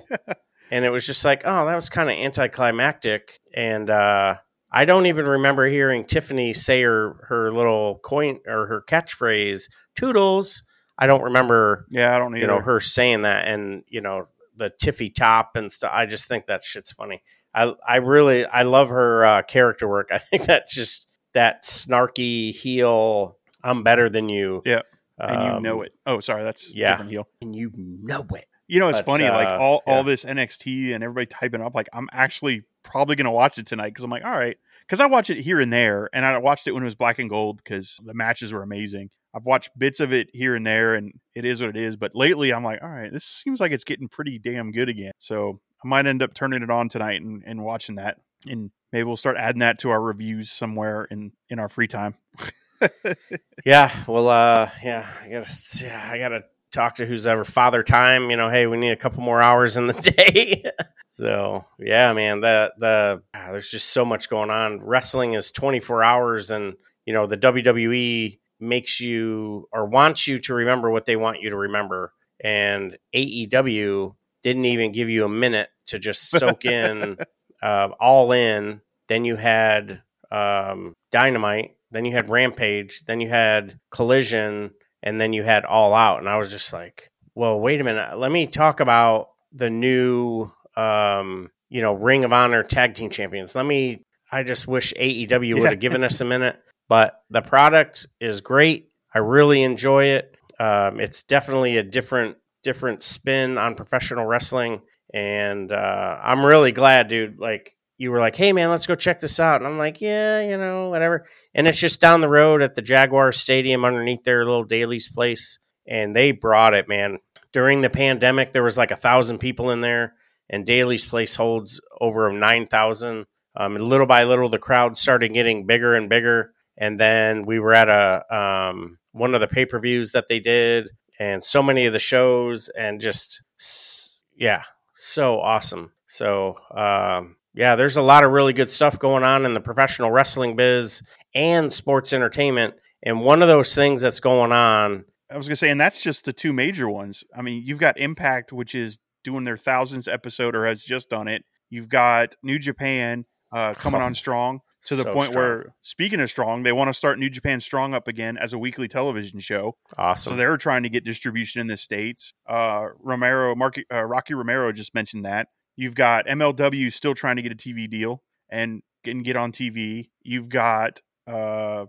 And it was just like, oh, that was kind of anticlimactic. And, uh, I don't even remember hearing Tiffany say her her little coin or her catchphrase "Toodles." I don't remember, Yeah, I don't either. you know, her saying that, and you know, the Tiffy top and stuff. I just think that shit's funny. I I really I love her uh, character work. I think that's just that snarky heel. I'm better than you. Yeah, and you Um, know it. Oh, sorry, that's yeah. different heel. and you know it. You know, it's But, funny. like uh, all yeah. all this NXT and everybody typing up. Like I'm actually probably gonna watch it tonight because I'm like, all right, because I watch it here and there, and I watched it when it was black and gold because the matches were amazing. I've watched bits of it here and there, and it is what it is. But lately, I'm like, all right, this seems like it's getting pretty damn good again. So I might end up turning it on tonight and, and watching that, and maybe we'll start adding that to our reviews somewhere in in our free time. Yeah, well, uh, yeah, I gotta, yeah, I gotta talk to who's ever father time. You know, hey, we need a couple more hours in the day. so, yeah, man, the the ah, there's just so much going on. Wrestling is 24 hours, and you know the WWE makes you or wants you to remember what they want you to remember, and AEW didn't even give you a minute to just soak in uh, all in. Then you had um, Dynamite, then you had Rampage, then you had Collision, and then you had All Out. And I was just like, well, wait a minute. Let me talk about the new, um, you know, Ring of Honor Tag Team Champions. Let me, I just wish AEW would Yeah. have given us a minute. But the product is great. I really enjoy it. Um, it's definitely a different, different spin on professional wrestling. And uh, I'm really glad, dude. Like, you were like, hey, man, let's go check this out. And I'm like, yeah, you know, whatever. And it's just down the road at the Jaguar Stadium underneath their little Daily's Place. And they brought it, man. During the pandemic, there was like a thousand people in there, and Daily's Place holds over 9,000. Um, little by little, the crowd started getting bigger and bigger. And then we were at a um, one of the pay per views that they did, and so many of the shows, and just yeah, so awesome. So um, yeah, there's a lot of really good stuff going on in the professional wrestling biz and sports entertainment. And one of those things that's going on, I was gonna say, and that's just the two major ones. I mean, you've got Impact, which is doing their thousandth episode or has just done it. You've got New Japan uh, coming on strong to the So point strong. where, speaking of strong, they want to start New Japan Strong up again as a weekly television show. awesome. So they're trying to get distribution in the states. Uh, Romero, Marky, uh, Rocky Romero just mentioned that. You've got MLW still trying to get a TV deal and get, get on TV. You've got uh,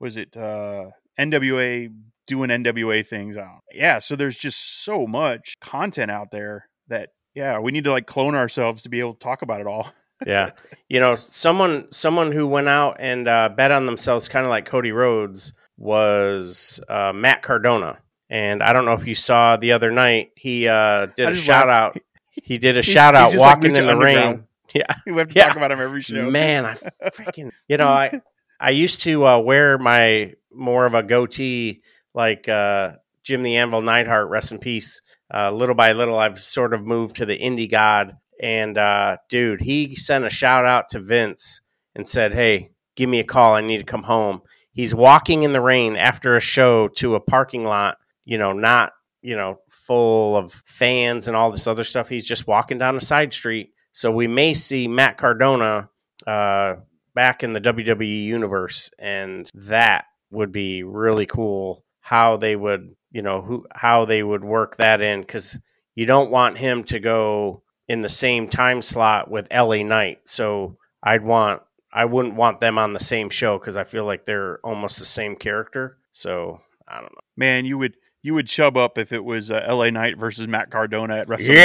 was it uh, NWA doing NWA things out? Yeah. So there's just so much content out there that yeah we need to like clone ourselves to be able to talk about it all. yeah. You know someone someone who went out and uh, bet on themselves kind of like cody rhodes was uh, matt cardona. And i don't know if you saw the other night he uh, did I a shout out he did a He's- shout out just like walking in the rain yeah. We have to Yeah. talk about him every show. man i freaking you know i i used to uh, wear my more of a goatee like uh, jim the anvil neidhart rest in peace. Uh, little by little i've sort of moved to the indie god and uh, dude he sent a shout out to vince and said hey give me a call. I need to come home. He's walking in the rain after a show to a parking lot you know not you know full of fans and all this other stuff. He's just walking down a side street. So we may see matt cardona uh, back in the wwe universe and that would be really cool how they would you know who how they would work that in because you don't want him to go in the same time slot with la knight so I'd want I wouldn't want them on the same show because I feel like they're almost the same character. So I don't know. Man, you would you would chub up if it was uh, L.A. Knight versus Matt Cardona at WrestleMania.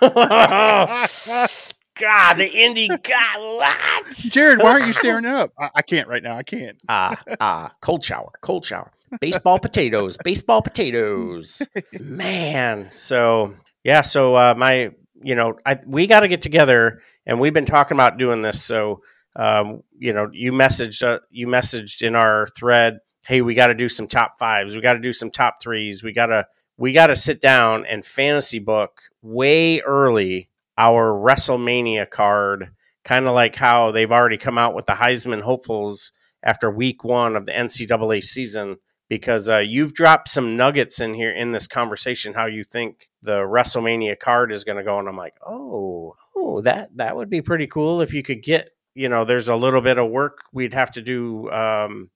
Yeah. God, the indie got what? Jared, why aren't you staring up? I, I can't right now. I can't. Ah, ah, cold shower, cold shower. Baseball potatoes, baseball potatoes. Man, so yeah, so uh, my, you know, I we got to get together, and we've been talking about doing this. So, um, you know, you messaged, uh, you messaged in our thread, hey, we got to do some top fives, we got to do some top threes, we gotta, we got to sit down and fantasy book way early our WrestleMania card, kind of like how they've already come out with the Heisman hopefuls after week one of the NCAA season. Because uh, you've dropped some nuggets in here in this conversation, how you think the WrestleMania card is going to go, and I'm like, oh, oh, that that would be pretty cool if you could get, you know, there's a little bit of work we'd have to do um,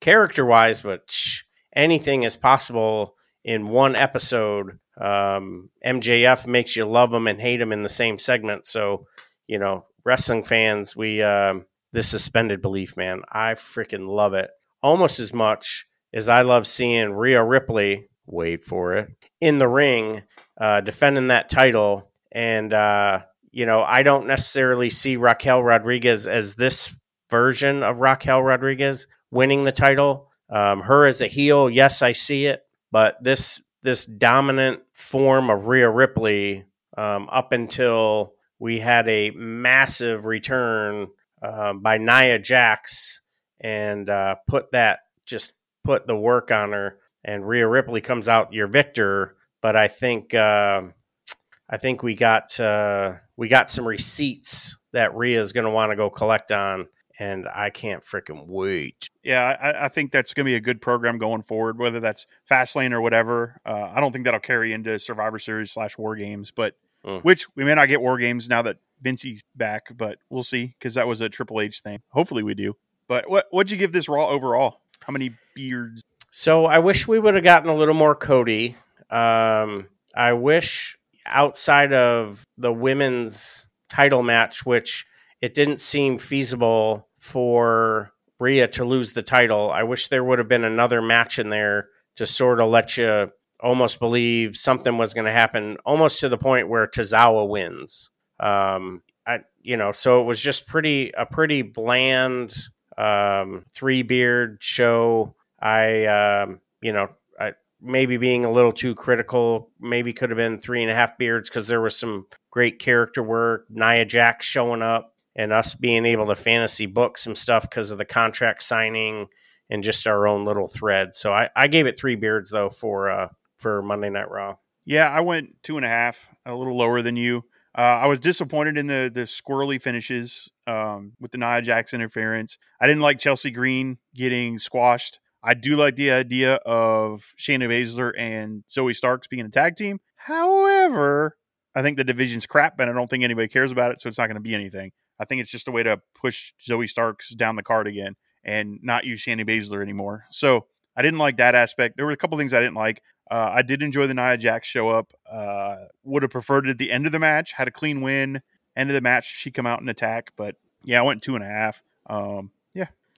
character wise, but shh, anything is possible in one episode um, MJF makes you love him and hate him in the same segment. So, you know, wrestling fans, we um, this suspended belief, man, I freaking love it almost as much as I love seeing Rhea Ripley. Wait for it in the ring, uh, defending that title, and uh, you know, I don't necessarily see Raquel Rodriguez as this version of Raquel Rodriguez winning the title. Um, her as a heel, yes, I see it, but this this dominant form of Rhea Ripley um, up until we had a massive return uh, by Nia Jax and uh, put that just put the work on her, and Rhea Ripley comes out your victor. But I think uh, I think we got uh, we got some receipts that Rhea is going to want to go collect on and I can't freaking wait. Yeah, I, I think that's going to be a good program going forward, whether that's Fastlane or whatever. Uh, I don't think that'll carry into Survivor Series slash War Games, but Mm. which we may not get War Games now that Vincey's back, but we'll see because that was a Triple H thing. Hopefully, we do. But what what'd you give this Raw overall? How many beards? So I wish we would have gotten a little more Cody. Um, I wish outside of the women's title match, which it didn't seem feasible for Rhea to lose the title. I wish there would have been another match in there to sort of let you almost believe something was going to happen, almost to the point where Tozawa wins. Um, I, you know, so it was just pretty a pretty bland um, three beard show. I, um, you know, I maybe being a little too critical. Maybe could have been three and a half beards because there was some great character work. Nia Jax showing up and us being able to fantasy book some stuff because of the contract signing and just our own little thread. So I, I gave it three beards though for uh, for Monday Night Raw. Yeah, I went two and a half, a little lower than you. Uh, I was disappointed in the the squirrely finishes um, with the Nia Jax interference. I didn't like Chelsea Green getting squashed. I do like the idea of Shayna Baszler and Zoey Starks being a tag team. However, I think the division's crap, and I don't think anybody cares about it, so it's not going to be anything. I think it's just a way to push Zoey Starks down the card again and not use Shayna Baszler anymore. So I didn't like that aspect. There were a couple things I didn't like. Uh, I did enjoy the Nia Jax show up. Uh, would have preferred it at the end of the match. Had a clean win. End of the match, she come out and attack. But yeah, I went two and a half. Um,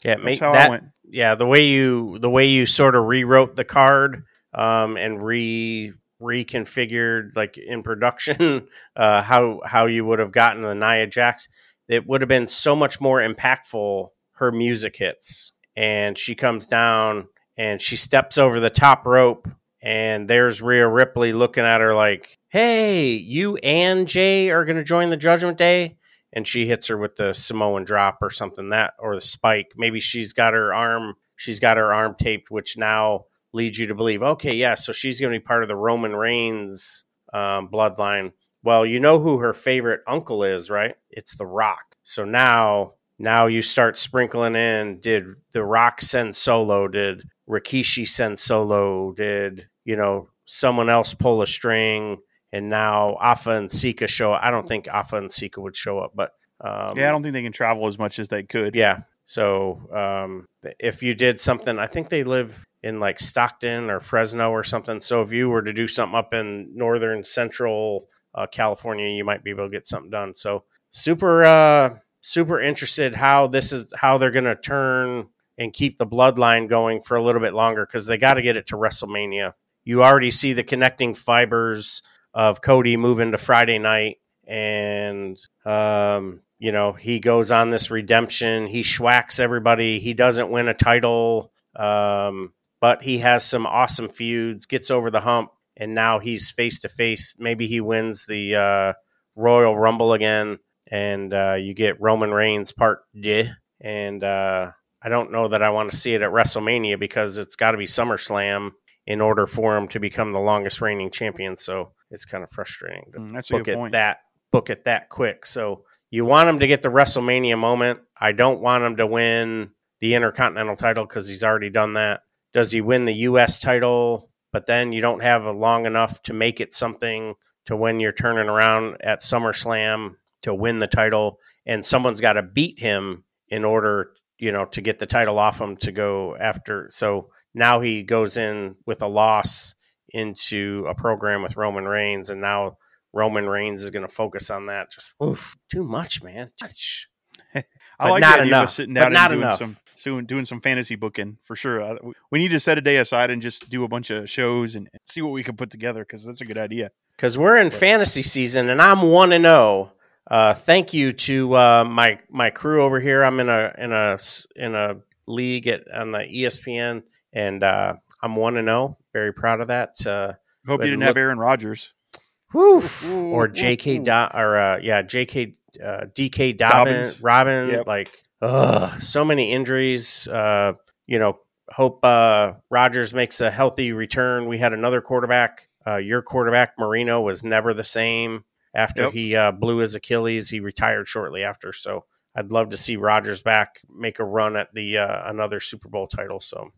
yeah, that's that. Yeah, the way you the way you sort of rewrote the card um, and re reconfigured like in production uh, how how you would have gotten the Nia Jax, it would have been so much more impactful. Her music hits and she comes down and she steps over the top rope and there's Rhea Ripley looking at her like, "Hey, you and Jay are going to join the Judgment Day." And she hits her with the Samoan drop or something that or the spike. Maybe she's got her arm she's got her arm taped which now leads you to believe, "Okay, yeah, so she's going to be part of the Roman Reigns um, bloodline." Well, you know who her favorite uncle is, right? It's The Rock. So now now you start sprinkling in did the rock send solo did rikishi send solo did you know someone else pull a string and now afa and sika show i don't think afa and sika would show up but um, yeah, I don't think they can travel as much as they could. yeah so um, if you did something i think they live in like stockton or fresno or something so if you were to do something up in northern central uh, california you might be able to get something done so super uh, super interested how this is how they're going to turn and keep the bloodline going for a little bit longer because they got to get it to WrestleMania. You already see the connecting fibers of Cody moving to Friday night, and um, you know he goes on this redemption. He schwacks everybody. He doesn't win a title, um, but he has some awesome feuds. Gets over the hump, and now he's face to face. Maybe he wins the uh, Royal Rumble again, and uh, you get Roman Reigns part D. And uh, I don't know that I want to see it at WrestleMania because it's got to be SummerSlam in order for him to become the longest reigning champion. So it's kind of frustrating to Mm, that's a good it point. that book it that quick. So you want him to get the WrestleMania moment. I don't want him to win the Intercontinental title because he's already done that. Does he win the U.S. title? But then you don't have a long enough to make it something to when you're turning around at SummerSlam to win the title, and someone's got to beat him in order, you know, to get the title off him to go after. So now he goes in with a loss into a program with Roman Reigns, and now Roman Reigns is going to focus on that. Just oof, too much, man. I But like not of enough. sitting But down not and doing enough. some doing, doing some fantasy booking for sure. Uh, we need to set a day aside and just do a bunch of shows and see what we can put together because that's a good idea. because we're in fantasy season and I'm one and zero. Uh, thank you to uh, my my crew over here. I'm in a in a in a league at on the ESPN, and uh, I'm one and zero. Very proud of that. Uh, Hope you didn't look- have Aaron Rodgers. Whew. or J.K. Do- or uh, yeah, J.K. Uh, D.K. Dobbin, Dobbins. Robin, Yep. like ugh, so many injuries. Uh, you know, hope uh, Rodgers makes a healthy return. We had another quarterback. Uh, your quarterback Marino was never the same after Yep. he uh, blew his Achilles. He retired shortly after. So I'd love to see Rodgers back, make a run at the uh, another Super Bowl title. So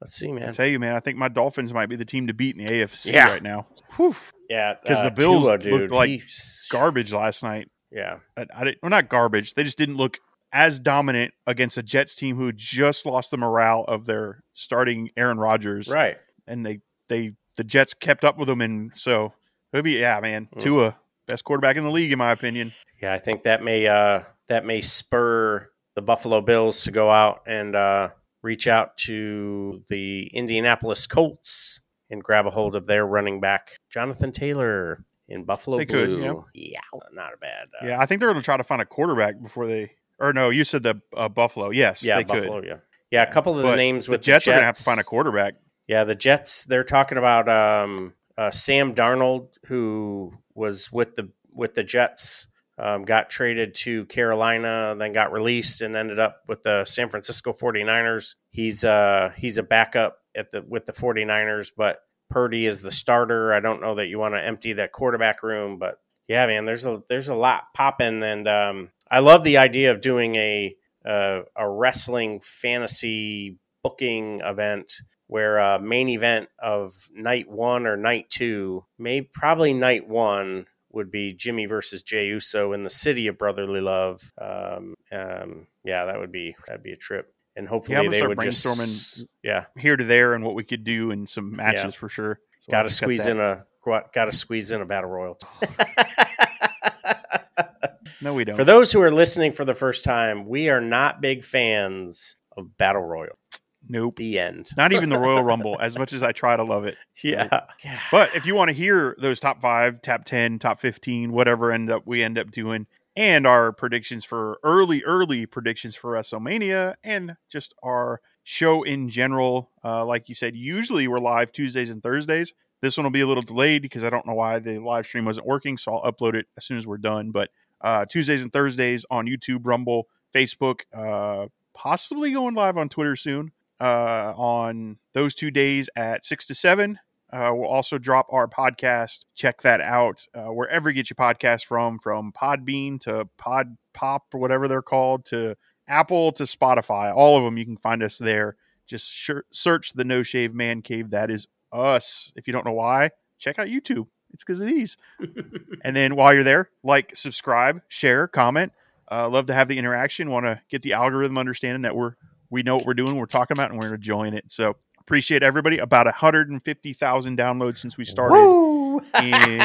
let's see, man. I tell you, man, I think my Dolphins might be the team to beat in the AFC Yeah. right now. Whew. Yeah, because uh, the Bills Tua, dude, looked like he's- garbage last night. Yeah, I, I didn't, well, not garbage. They just didn't look as dominant against a Jets team who just lost the morale of their starting Aaron Rodgers. right. and they they the Jets kept up with them, and so it'll be yeah, man, Mm. Tua best quarterback in the league in my opinion. Yeah, I think that may uh, that may spur the Buffalo Bills to go out and uh, reach out to the Indianapolis Colts and grab a hold of their running back Jonathan Taylor in Buffalo They could, Blue. yeah, not a bad. Uh, yeah, I think they're going to try to find a quarterback before they. Or no, you said the uh, Buffalo. Yes, yeah, they Buffalo. could. Yeah, yeah. A couple of the But names the with Jets, the are going to have to find a quarterback. Yeah, the Jets. They're talking about um, uh, Sam Darnold, who was with the with the Jets, um, got traded to Carolina, then got released and ended up with the San Francisco 49ers. He's uh he's a backup at the with the 49ers, but Purdy is the starter. I don't know that you want to empty that quarterback room, but yeah, man, there's a there's a lot popping, and um, I love the idea of doing a uh, a wrestling fantasy booking event where uh, main event of night one or night two, maybe probably night one would be Jimmy versus Jey Uso in the city of brotherly love. Um, um, yeah, that would be that'd be a trip, and hopefully Yeah, they would brainstorming just yeah here to there and what we could do and some matches Yeah. for sure. So got to squeeze in a got to squeeze in a battle royal. No, we don't. For those who are listening for the first time, we are not big fans of battle royal. Nope, The end. not even the Royal Rumble. As much as I try to love it, Yeah. But if you want to hear those top five, top ten, top fifteen, whatever end up we end up doing, and our predictions for early, early predictions for WrestleMania, and just our show in general, uh, like you said, usually we're live Tuesdays and Thursdays. This one will be a little delayed because I don't know why the live stream wasn't working, so I'll upload it as soon as we're done. But uh, Tuesdays and Thursdays on YouTube, Rumble, Facebook, uh, possibly going live on Twitter soon. Uh, on those two days at six to seven, uh, we'll also drop our podcast. Check that out uh, wherever you get your podcast from, from Podbean to Pod Pop or whatever they're called, to Apple to Spotify. All of them, you can find us there. Just shir- search the No Shave Man Cave. That is us. If you don't know why, check out YouTube. It's because of these. and then while you're there, like, subscribe, share, comment. Uh, love to have the interaction. Want to get the algorithm understanding that we're we know what we're doing, we're talking about, and we're enjoying it. So appreciate everybody. About 150,000 downloads since we started. in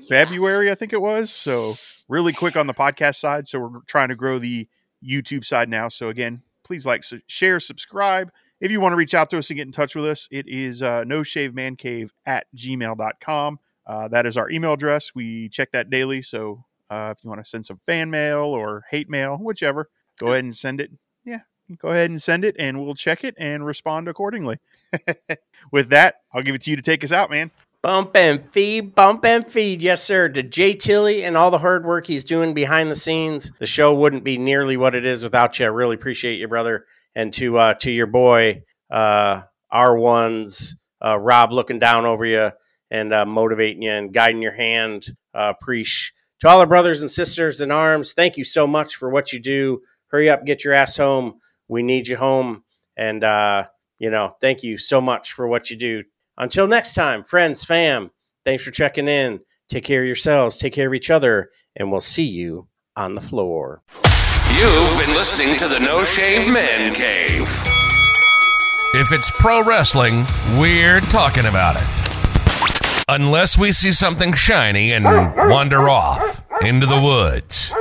February, I think it was. So really quick on the podcast side. So we're trying to grow the YouTube side now. So again, please like, share, subscribe. If you want to reach out to us and get in touch with us, it is uh, no shave man cave at gmail.com. Uh, that is our email address. We check that daily. So uh, if you want to send some fan mail or hate mail, whichever, go ahead and send it. Yeah, go ahead and send it and we'll check it and respond accordingly. With that, I'll give it to you to take us out, man. Bump and feed, bump and feed. Yes, sir. To Jay Tilly and all the hard work he's doing behind the scenes. The show wouldn't be nearly what it is without you. I really appreciate you, brother. And to uh, to your boy, uh, R1's uh, Rob looking down over you and uh, motivating you and guiding your hand. Uh, preach. To all our brothers and sisters in arms, thank you so much for what you do. Hurry up, get your ass home. We need you home. And, uh, you know, thank you so much for what you do. Until next time, friends, fam, thanks for checking in. Take care of yourselves, take care of each other, and we'll see you on the floor. You've been listening to the No Shave Man Cave. If it's pro wrestling, we're talking about it. Unless we see something shiny and wander off into the woods.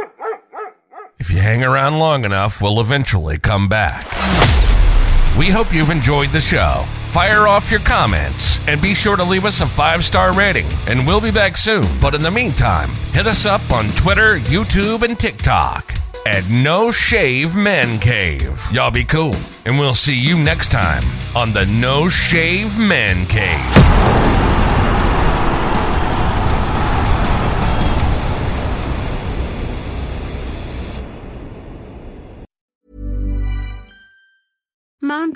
If you hang around long enough, we'll eventually come back. We hope you've enjoyed the show fire off your comments and be sure to leave us a five star rating. And we'll be back soon. But in the meantime, hit us up on Twitter, YouTube, and TikTok at No Shave Man Cave. Y'all be cool. And we'll see you next time on the No Shave Man Cave.